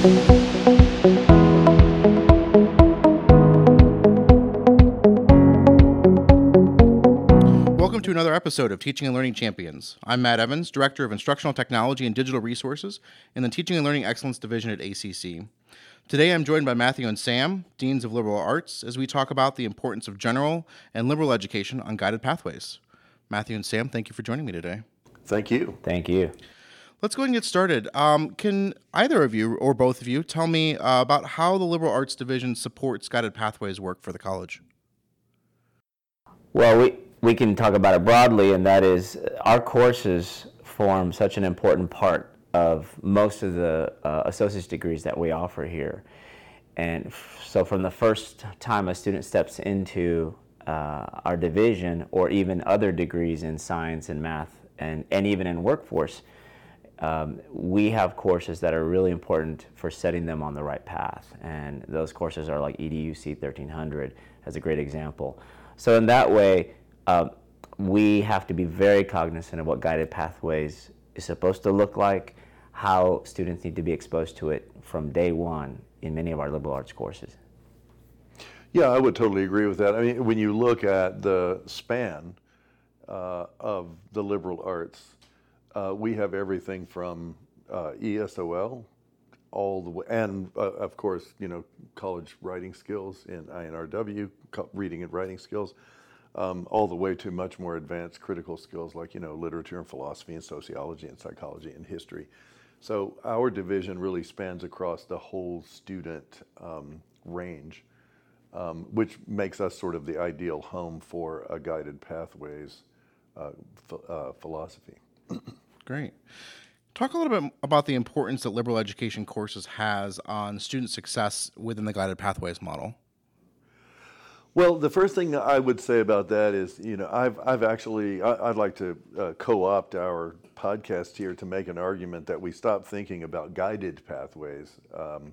Welcome to another episode of Teaching and Learning Champions. I'm Matt Evans, Director of Instructional Technology and Digital Resources in the Teaching and Learning Excellence Division at ACC. Today I'm joined by Matthew and Sam, Deans of Liberal Arts, as we talk about the importance of general and liberal education on guided pathways. Matthew and Sam, thank you for joining me today. Thank you. Thank you. Let's go ahead and get started. Um, can either of you or both of you tell me uh, about how the Liberal Arts Division supports guided pathways work for the college? Well, we, we can talk about it broadly, and that is our courses form such an important part of most of the uh, associate's degrees that we offer here. And f- so, from the first time a student steps into uh, our division, or even other degrees in science and math, and, and even in workforce, um, we have courses that are really important for setting them on the right path. And those courses are like EDUC 1300 as a great example. So, in that way, uh, we have to be very cognizant of what guided pathways is supposed to look like, how students need to be exposed to it from day one in many of our liberal arts courses. Yeah, I would totally agree with that. I mean, when you look at the span uh, of the liberal arts, uh, we have everything from uh, ESOL all the way, and uh, of course, you know, college writing skills in INRW, reading and writing skills, um, all the way to much more advanced critical skills like, you know, literature and philosophy and sociology and psychology and history. So our division really spans across the whole student um, range, um, which makes us sort of the ideal home for a guided pathways uh, ph- uh, philosophy. Great. Talk a little bit about the importance that liberal education courses has on student success within the guided pathways model. Well, the first thing I would say about that is, you know, I've, I've actually, I, would like to uh, co opt our podcast here to make an argument that we stop thinking about guided pathways um,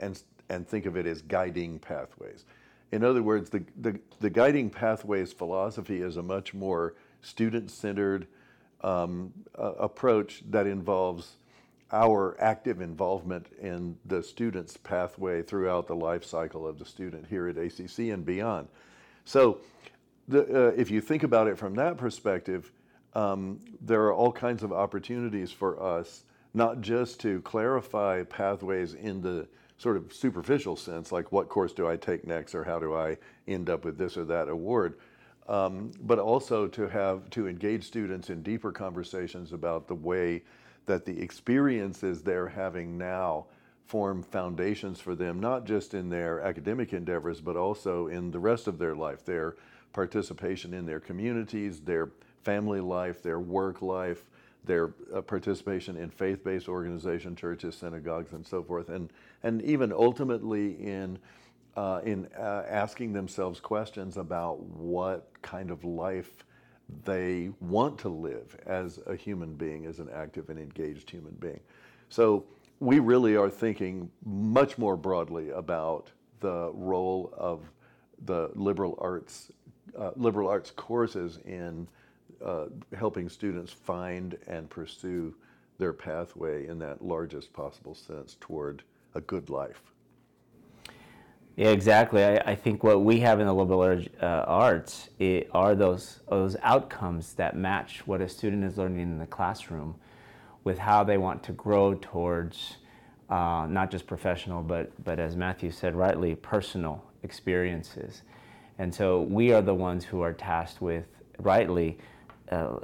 and, and think of it as guiding pathways. In other words, the, the, the guiding pathways philosophy is a much more student centered um, uh, approach that involves our active involvement in the student's pathway throughout the life cycle of the student here at ACC and beyond. So, the, uh, if you think about it from that perspective, um, there are all kinds of opportunities for us, not just to clarify pathways in the sort of superficial sense, like what course do I take next or how do I end up with this or that award, um, but also to have to engage students in deeper conversations about the way that the experiences they're having now form foundations for them, not just in their academic endeavors, but also in the rest of their life, their participation in their communities, their family life, their work life, their uh, participation in faith-based organizations, churches, synagogues, and so forth, and and even ultimately in uh, in uh, asking themselves questions about what kind of life they want to live as a human being, as an active and engaged human being. So we really are thinking much more broadly about the role of the liberal arts, uh, liberal arts courses in uh, helping students find and pursue their pathway in that largest possible sense toward a good life. Yeah, exactly. I, I think what we have in the liberal uh, arts it, are those those outcomes that match what a student is learning in the classroom, with how they want to grow towards uh, not just professional, but but as Matthew said rightly, personal experiences. And so we are the ones who are tasked with rightly uh,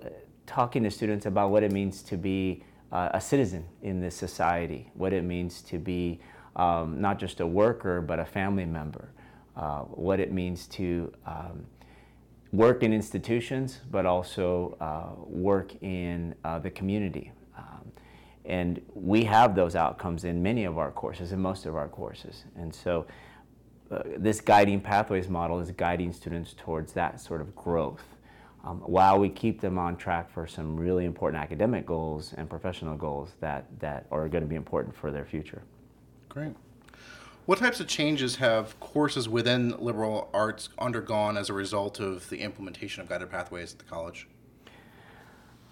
talking to students about what it means to be uh, a citizen in this society, what it means to be um, not just a worker, but a family member, uh, what it means to um, work in institutions, but also uh, work in uh, the community. Um, and we have those outcomes in many of our courses, in most of our courses. And so uh, this guiding pathways model is guiding students towards that sort of growth. Um, while we keep them on track for some really important academic goals and professional goals that, that are going to be important for their future. Great. What types of changes have courses within liberal arts undergone as a result of the implementation of guided pathways at the college?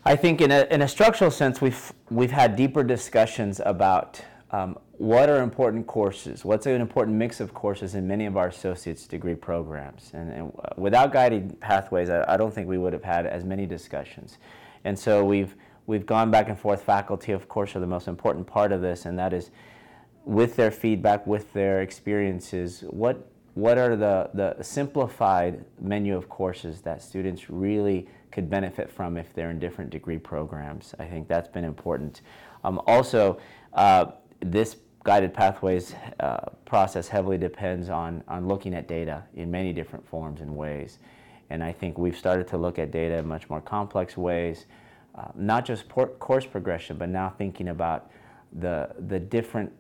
I think, in a, in a structural sense, we've, we've had deeper discussions about um, what are important courses? What's an important mix of courses in many of our associate's degree programs? And, and without guided pathways, I, I, don't think we would have had as many discussions. And so we've, we've gone back and forth. Faculty, of course, are the most important part of this, and that is with their feedback, with their experiences, what, what are the, the simplified menu of courses that students really could benefit from if they're in different degree programs? I think that's been important. Um, also, uh, this guided pathways uh, process heavily depends on, on looking at data in many different forms and ways. And I think we've started to look at data in much more complex ways, uh, not just course progression, but now thinking about the, the different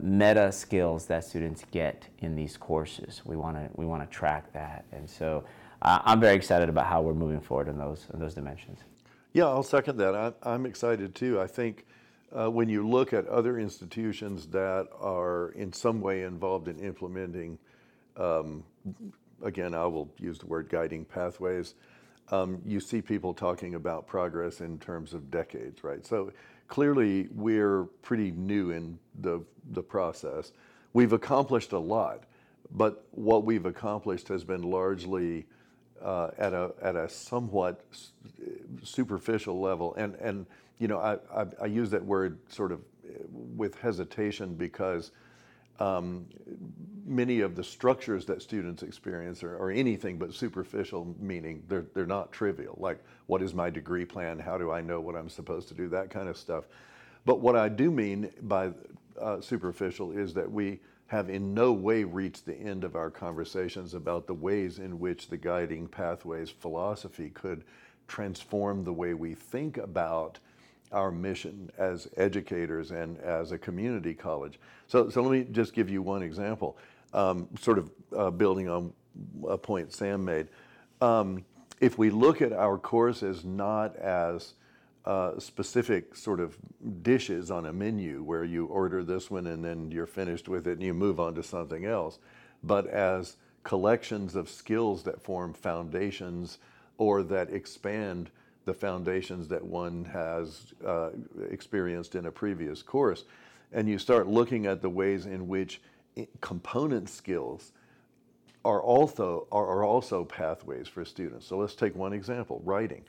meta skills that students get in these courses. We want to we want to track that, and so uh, I'm very excited about how we're moving forward in those in those dimensions. Yeah, I'll second that. I, I'm excited too. I think uh, when you look at other institutions that are in some way involved in implementing, um, again, I will use the word guiding pathways, um, you see people talking about progress in terms of decades, right? So clearly we're pretty new in the, the process. We've accomplished a lot, but what we've accomplished has been largely uh, at, a, at a somewhat superficial level. And, and you know, I, I, I, use that word sort of uh, with hesitation because um, many of the structures that students experience are, are, anything but superficial, meaning they're, they're not trivial. Like, what is my degree plan? How do I know what I'm supposed to do? That kind of stuff. But what I do mean by uh, superficial is that we have in no way reached the end of our conversations about the ways in which the guiding pathways philosophy could transform the way we think about our mission as educators and as a community college. So, so let me just give you one example, um, sort of uh, building on a point Sam made. Um, if we look at our courses not as uh, specific sort of dishes on a menu where you order this one and then you're finished with it and you move on to something else, but as collections of skills that form foundations or that expand the foundations that one has uh, experienced in a previous course. And you start looking at the ways in which component skills are also, are also pathways for students. So let's take one example writing.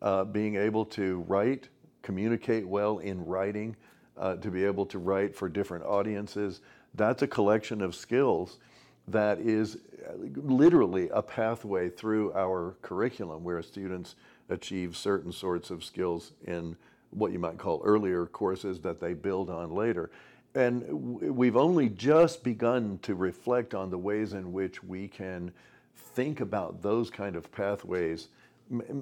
Uh, being able to write, communicate well in writing, uh, to be able to write for different audiences, that's a collection of skills that is uh, literally a pathway through our curriculum where students achieve certain sorts of skills in what you might call earlier courses that they build on later. And we've only just begun to reflect on the ways in which we can think about those kind of pathways,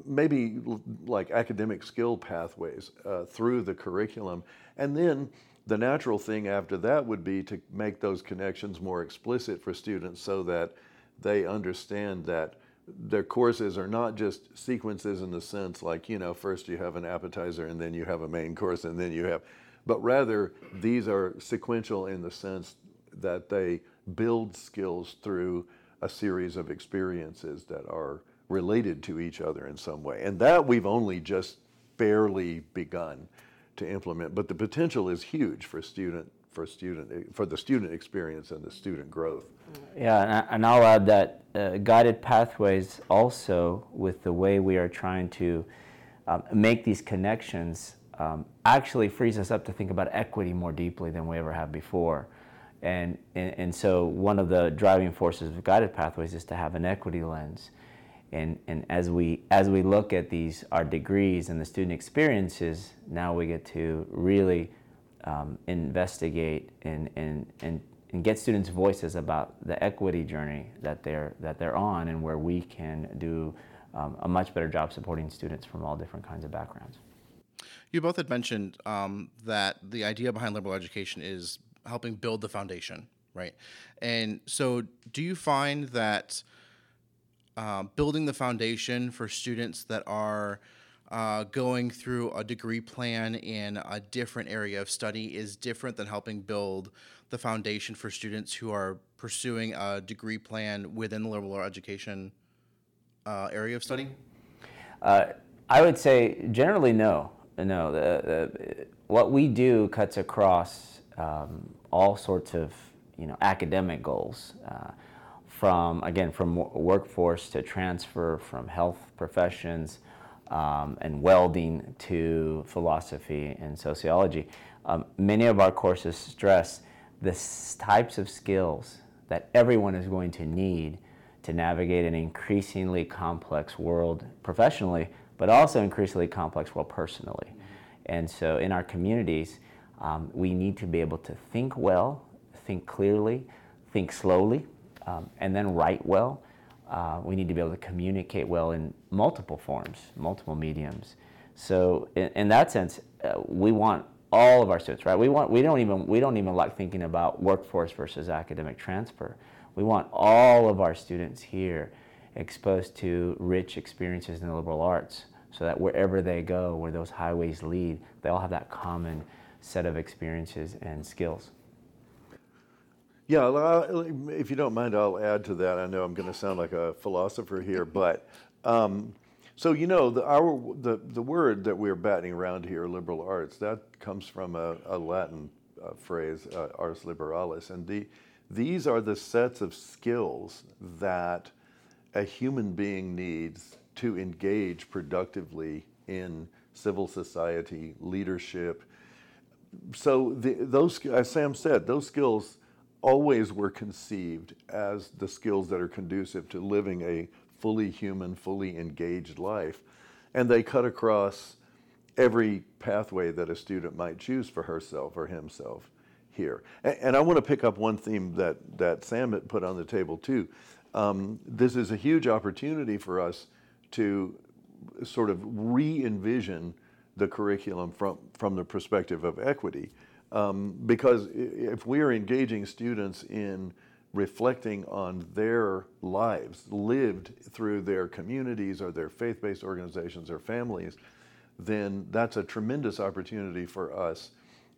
maybe like academic skill pathways uh, through the curriculum. And then the natural thing after that would be to make those connections more explicit for students so that they understand that their courses are not just sequences in the sense like, you know, first you have an appetizer and then you have a main course and then you have, but rather these are sequential in the sense that they build skills through a series of experiences that are related to each other in some way. And that we've only just barely begun to implement, but the potential is huge for student for student for the student experience and the student growth. Yeah, and I'll add that uh, guided pathways also with the way we are trying to um, make these connections um, actually frees us up to think about equity more deeply than we ever have before. And, and, and so one of the driving forces of guided pathways is to have an equity lens. And, and as, we, as we look at these, our degrees and the student experiences, now we get to really um, investigate and, and, and, and get students' voices about the equity journey that they're, that they're on and where we can do um, a much better job supporting students from all different kinds of backgrounds. You both had mentioned um, that the idea behind liberal education is helping build the foundation, right? And so, do you find that uh, building the foundation for students that are uh, going through a degree plan in a different area of study is different than helping build the foundation for students who are pursuing a degree plan within the liberal education uh, area of study? Uh, I would say generally no. no. The, the, what we do cuts across um, all sorts of you know academic goals, uh, from again from workforce to transfer, from health professions um, and welding to philosophy and sociology. Um, many of our courses stress the types of skills that everyone is going to need to navigate an increasingly complex world professionally, but also increasingly complex world personally. And so in our communities, um, we need to be able to think well, think clearly, think slowly, um, and then write well. Uh, we need to be able to communicate well in multiple forms, multiple mediums. So in, in that sense, uh, we want all of our students, right? We want we don't even we don't even like thinking about workforce versus academic transfer. We want all of our students here exposed to rich experiences in the liberal arts so that wherever they go, where those highways lead, they all have that common set of experiences and skills. Yeah, if you don't mind, I'll add to that. I know I'm going to sound like a philosopher here, but um, so you know the our the the word that we're batting around here, liberal arts, that comes from a, a Latin uh, phrase, uh, ars liberalis, and the these are the sets of skills that a human being needs to engage productively in civil society, leadership. So the, those, as Sam said, those skills always were conceived as the skills that are conducive to living a fully human, fully engaged life. And they cut across every pathway that a student might choose for herself or himself here. And, and I want to pick up one theme that, that Sam had put on the table too. Um, this is a huge opportunity for us to sort of re envision the curriculum from, from the perspective of equity. Um, because if we are engaging students in reflecting on their lives lived through their communities or their faith based organizations or families, then that's a tremendous opportunity for us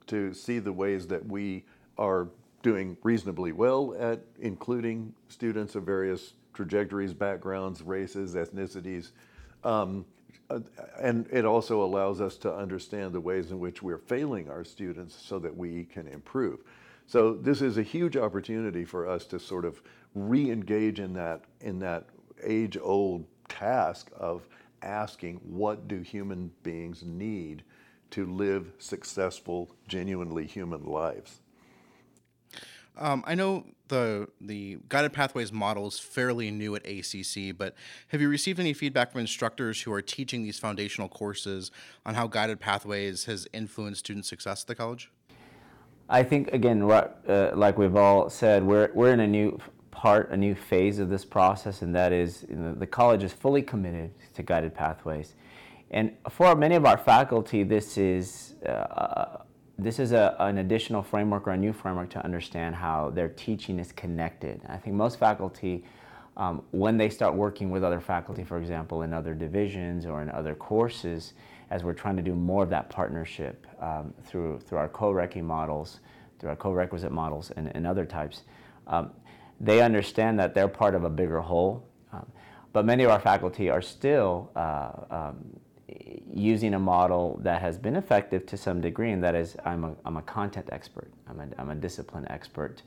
to see the ways that we are doing reasonably well at including students of various trajectories, backgrounds, races, ethnicities. Um, uh, and it also allows us to understand the ways in which we're failing our students so that we can improve. So this is a huge opportunity for us to sort of re-engage in that in that age-old task of asking what do human beings need to live successful, genuinely human lives. Um, I know the the guided pathways model is fairly new at ACC, but have you received any feedback from instructors who are teaching these foundational courses on how guided pathways has influenced student success at the college? I think again, uh, like we've all said, we're we're in a new part, a new phase of this process, and that is you know, the college is fully committed to guided pathways. And for many of our faculty, this is uh, this is a, an additional framework or a new framework to understand how their teaching is connected. I think most faculty, um, when they start working with other faculty, for example, in other divisions or in other courses, as we're trying to do more of that partnership um, through through our co-requi models, through our co-requisite models, and, and other types, um, they understand that they're part of a bigger whole. Um, but many of our faculty are still uh, um, using a model that has been effective to some degree, and that is I'm a, I'm a content expert, I'm a, I'm a discipline expert.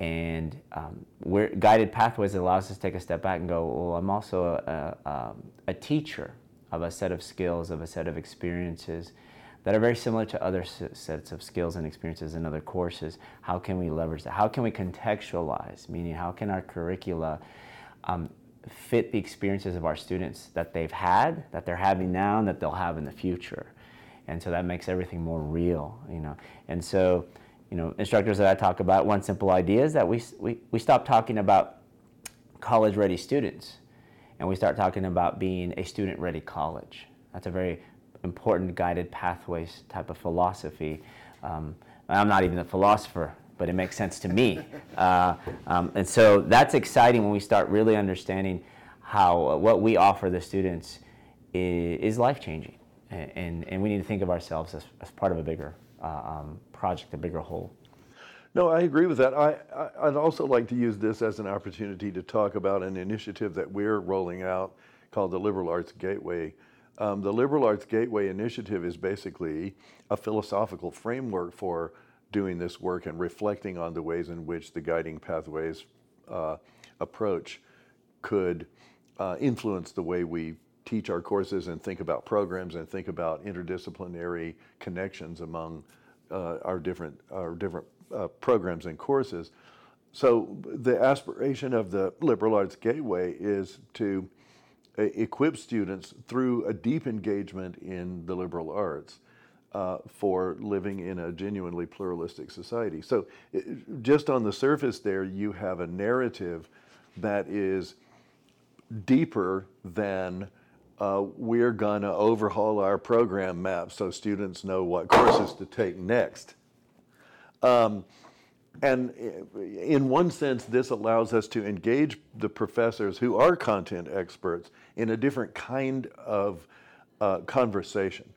And um, where guided pathways allows us to take a step back and go, well, I'm also a, a, um, a teacher of a set of skills, of a set of experiences that are very similar to other sets of skills and experiences in other courses. How can we leverage that? How can we contextualize? Meaning, how can our curricula um, fit the experiences of our students that they've had, that they're having now, and that they'll have in the future. And so that makes everything more real, you know. And so, you know, instructors that I talk about, one simple idea is that we, we, we stop talking about college ready students and we start talking about being a student ready college. That's a very important guided pathways type of philosophy. Um, I'm not even a philosopher, but it makes sense to me. Uh, um, and so that's exciting when we start really understanding how uh, what we offer the students is, is life changing. And, and, and, we need to think of ourselves as, as part of a bigger uh, um, project, a bigger whole. No, I agree with that. I, I, would also like to use this as an opportunity to talk about an initiative that we're rolling out called the Liberal Arts Gateway. Um, the Liberal Arts Gateway Initiative is basically a philosophical framework for doing this work and reflecting on the ways in which the guiding pathways uh, approach could uh, influence the way we teach our courses and think about programs and think about interdisciplinary connections among uh, our different our different uh, programs and courses. So the aspiration of the liberal arts gateway is to uh, equip students through a deep engagement in the liberal arts uh, for living in a genuinely pluralistic society. So, it, just on the surface, there you have a narrative that is deeper than uh, we're going to overhaul our program map so students know what courses to take next. Um, and in one sense, this allows us to engage the professors who are content experts in a different kind of uh, conversation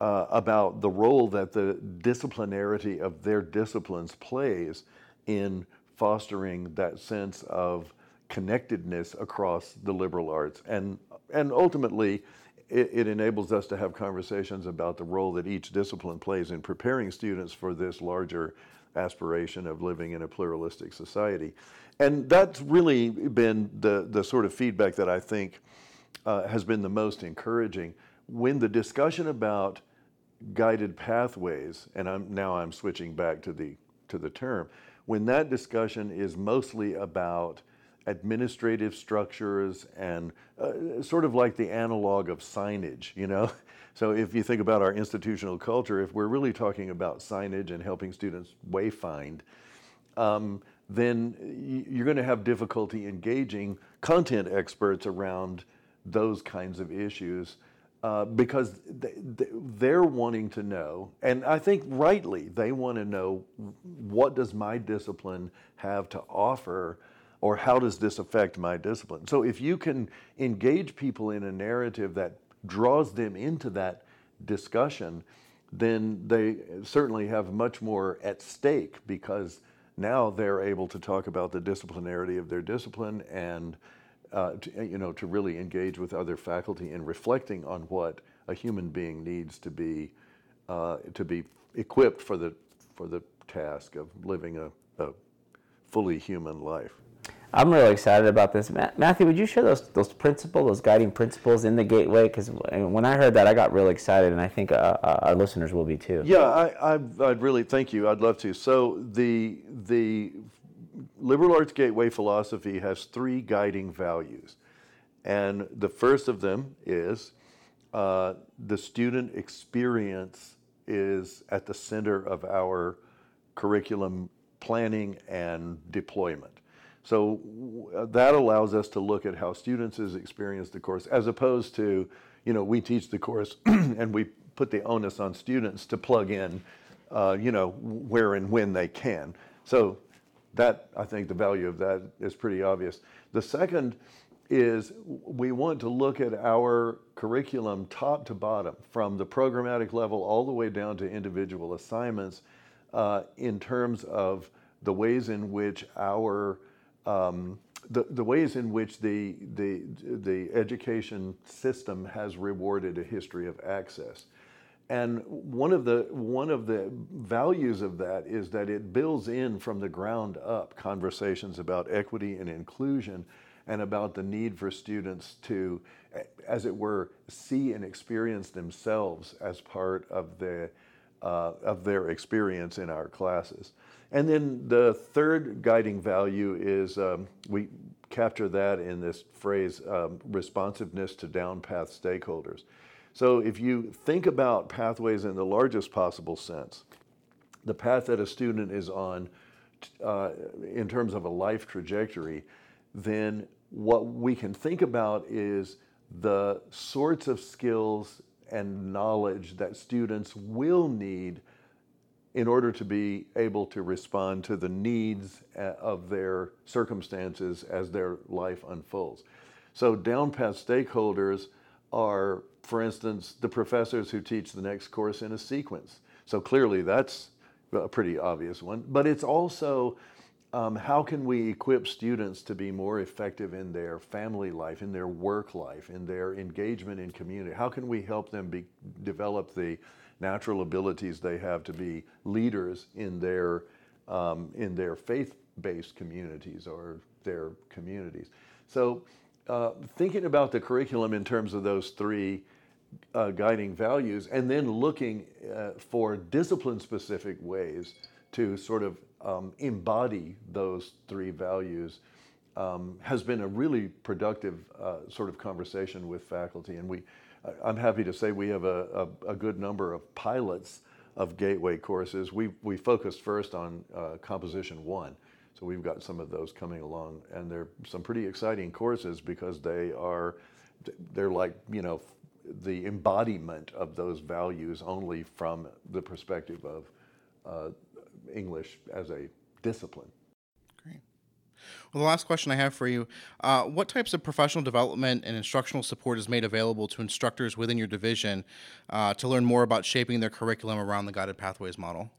uh, about the role that the disciplinarity of their disciplines plays in fostering that sense of connectedness across the liberal arts. And, and ultimately, it, it, enables us to have conversations about the role that each discipline plays in preparing students for this larger aspiration of living in a pluralistic society. And that's really been the, the sort of feedback that I think uh, has been the most encouraging. When the discussion about guided pathways, and I'm, now I'm switching back to the, to the term, when that discussion is mostly about administrative structures and uh, sort of like the analog of signage, you know? So if you think about our institutional culture, if we're really talking about signage and helping students wayfind, um, then you're going to have difficulty engaging content experts around those kinds of issues uh, because they're wanting to know, and I think rightly, they want to know what does my discipline have to offer or how does this affect my discipline? So if you can engage people in a narrative that draws them into that discussion, then they certainly have much more at stake because now they're able to talk about the disciplinarity of their discipline and uh, to, you know to really engage with other faculty in reflecting on what a human being needs to be uh, to be equipped for the for the task of living a, a fully human life. I'm really excited about this. Matthew, would you share those those principles, those guiding principles in the gateway? Because when I heard that, I got really excited, and I think uh, uh, our listeners will be too. Yeah, I, I, would really thank you. I'd love to. So the the liberal arts gateway philosophy has three guiding values, and the first of them is uh, the student experience is at the center of our curriculum planning and deployment. So that allows us to look at how students has experienced the course as opposed to, you know, we teach the course and we put the onus on students to plug in, uh, you know, where and when they can. So that, I think the value of that is pretty obvious. The second is we want to look at our curriculum top to bottom, from the programmatic level all the way down to individual assignments, uh, in terms of the ways in which our um, the, the ways in which the, the, the education system has rewarded a history of access. And one of the one of the values of that is that it builds in from the ground up conversations about equity and inclusion and about the need for students to as it were see and experience themselves as part of the uh, of their experience in our classes. And then the third guiding value is um, we capture that in this phrase um, responsiveness to downpath stakeholders. So if you think about pathways in the largest possible sense, the path that a student is on uh, in terms of a life trajectory, then what we can think about is the sorts of skills and knowledge that students will need in order to be able to respond to the needs uh, of their circumstances as their life unfolds. So, down downpath stakeholders are, for instance, the professors who teach the next course in a sequence. So, clearly, that's a pretty obvious one. But it's also um, how can we equip students to be more effective in their family life, in their work life, in their engagement in community? How can we help them be, develop the natural abilities they have to be leaders in their um, in their faith-based communities or their communities? So, uh, thinking about the curriculum in terms of those three uh, guiding values, and then looking uh, for discipline-specific ways to sort of um, embody those three values um, has been a really productive uh, sort of conversation with faculty. And we, I'm happy to say we have a, a, a good number of pilots of gateway courses. We, we focused first on uh, Composition 1. So we've got some of those coming along, and they're some pretty exciting courses because they are, they're like, you know, the embodiment of those values only from the perspective of uh, English as a discipline. Well, the last question I have for you uh, What types of professional development and instructional support is made available to instructors within your division uh, to learn more about shaping their curriculum around the Guided Pathways model?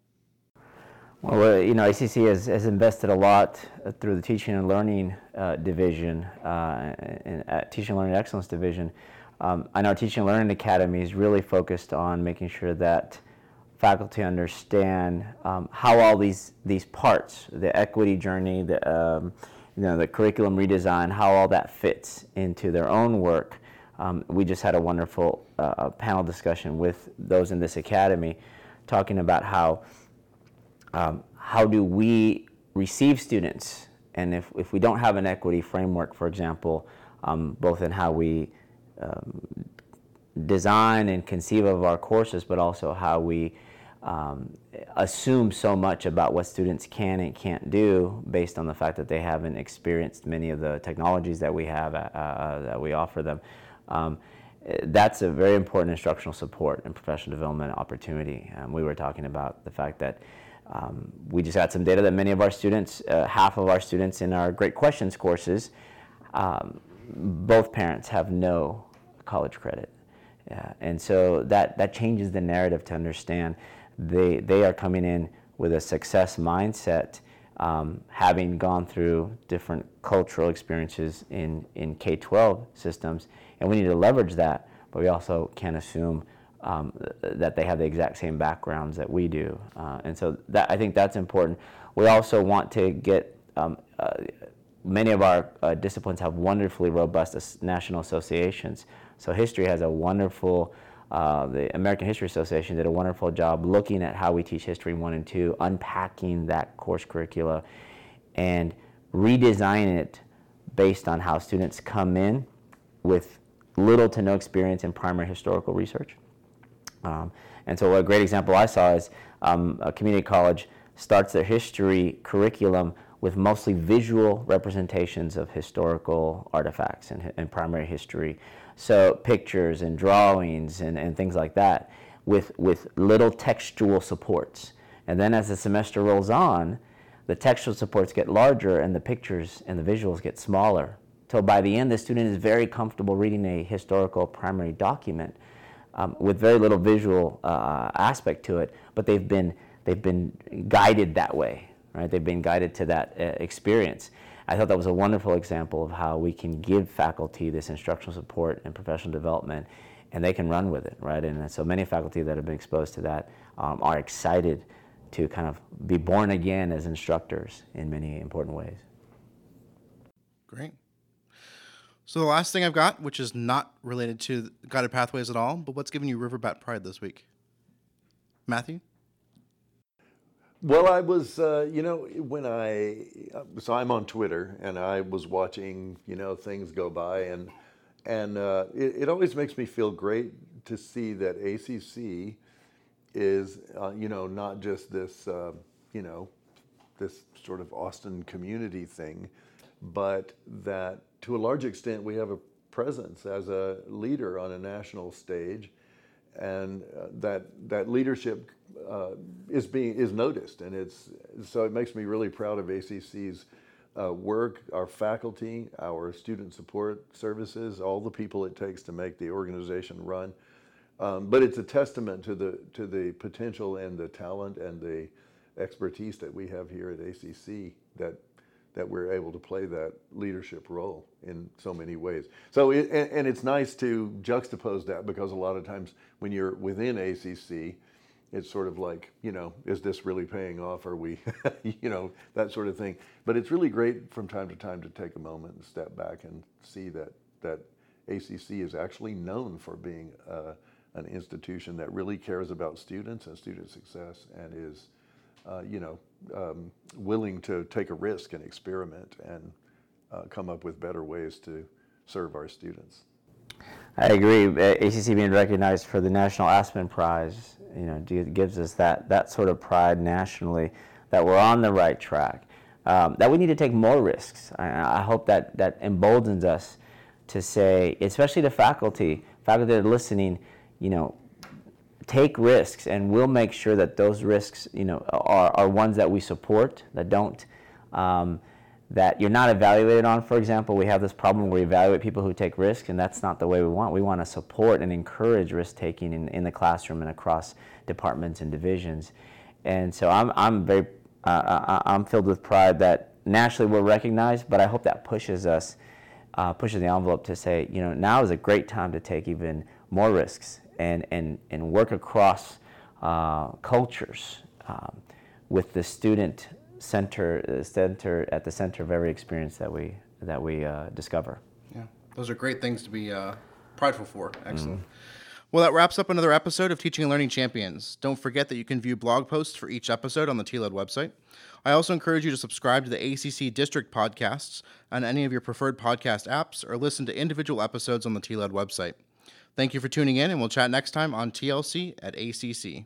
Well, uh, you know, ACC has, has invested a lot uh, through the Teaching and Learning uh, Division, uh, and, Teaching and Learning Excellence Division. Um, I know Teaching and Learning Academy is really focused on making sure that faculty understand um, how all these these parts, the equity journey, the um, you know the curriculum redesign, how all that fits into their own work. Um, we just had a wonderful uh, panel discussion with those in this academy, talking about how um, how do we receive students, and if if we don't have an equity framework, for example, um, both in how we um, design and conceive of our courses, but also how we um, assume so much about what students can and can't do based on the fact that they haven't experienced many of the technologies that we have uh, uh, that we offer them. Um, that's a very important instructional support and professional development opportunity. Um, we were talking about the fact that um, we just had some data that many of our students, uh, half of our students in our Great Questions courses, um, both parents have no college credit. Yeah, and so that, that changes the narrative to understand they, they are coming in with a success mindset, um, having gone through different cultural experiences in, in K 12 systems. And we need to leverage that, but we also can't assume um, that they have the exact same backgrounds that we do. Uh, and so that, I think that's important. We also want to get um, uh, many of our uh, disciplines have wonderfully robust national associations. So history has a wonderful uh, the American History Association did a wonderful job looking at how we teach history one and two, unpacking that course curricula, and redesigning it based on how students come in with little to no experience in primary historical research. Um, and so, a great example I saw is um, a community college starts their history curriculum with mostly visual representations of historical artifacts and, and primary history so pictures and drawings and, and things like that with, with little textual supports. And then as the semester rolls on, the textual supports get larger and the pictures and the visuals get smaller. Till by the end, the student is very comfortable reading a historical primary document um, with very little visual uh, aspect to it, but they've been, they've been guided that way, right? They've been guided to that uh, experience. I thought that was a wonderful example of how we can give faculty this instructional support and professional development, and they can run with it, right? And so many faculty that have been exposed to that um, are excited to kind of be born again as instructors in many important ways. Great. So the last thing I've got, which is not related to guided pathways at all, but what's giving you Riverbat pride this week? Matthew? Well, I was, uh, you know, when I, so I'm on Twitter and I was watching, you know, things go by and, and uh, it, it, always makes me feel great to see that ACC is, uh, you know, not just this, uh, you know, this sort of Austin community thing, but that to a large extent we have a presence as a leader on a national stage and uh, that that leadership uh, is being is noticed, and it's so it makes me really proud of ACC's uh, work, our faculty, our student support services, all the people it takes to make the organization run. Um, but it's a testament to the to the potential and the talent and the expertise that we have here at ACC that that we're able to play that leadership role in so many ways. So, it, and, and, it's nice to juxtapose that because a lot of times when you're within ACC, it's sort of like, you know, is this really paying off? Are we, you know, that sort of thing. But it's really great from time to time to take a moment and step back and see that that ACC is actually known for being uh, an institution that really cares about students and student success and is, uh, you know, um, willing to take a risk and experiment and uh, come up with better ways to serve our students. I agree. ACC being recognized for the National Aspen Prize, you know, gives us that that sort of pride nationally that we're on the right track. Um, that we need to take more risks. I, I, hope that that emboldens us to say, especially the faculty, faculty that are listening, you know, take risks, and we'll make sure that those risks, you know, are, are ones that we support, that don't, um, that you're not evaluated on. For example, we have this problem where we evaluate people who take risks, and that's not the way we want. We want to support and encourage risk taking in, in the classroom and across departments and divisions. And so I'm, I'm very, uh, I'm filled with pride that nationally we're recognized, but I hope that pushes us, uh, pushes the envelope to say, you know, now is a great time to take even more risks and, and, and work across uh, cultures um, with the student center, center at the center of every experience that we, that we uh, discover. Yeah, those are great things to be uh, prideful for. Excellent. Mm. Well, that wraps up another episode of Teaching and Learning Champions. Don't forget that you can view blog posts for each episode on the TLED website. I also encourage you to subscribe to the ACC District podcasts on any of your preferred podcast apps or listen to individual episodes on the TLED website. Thank you for tuning in, and we'll chat next time on TLC at ACC.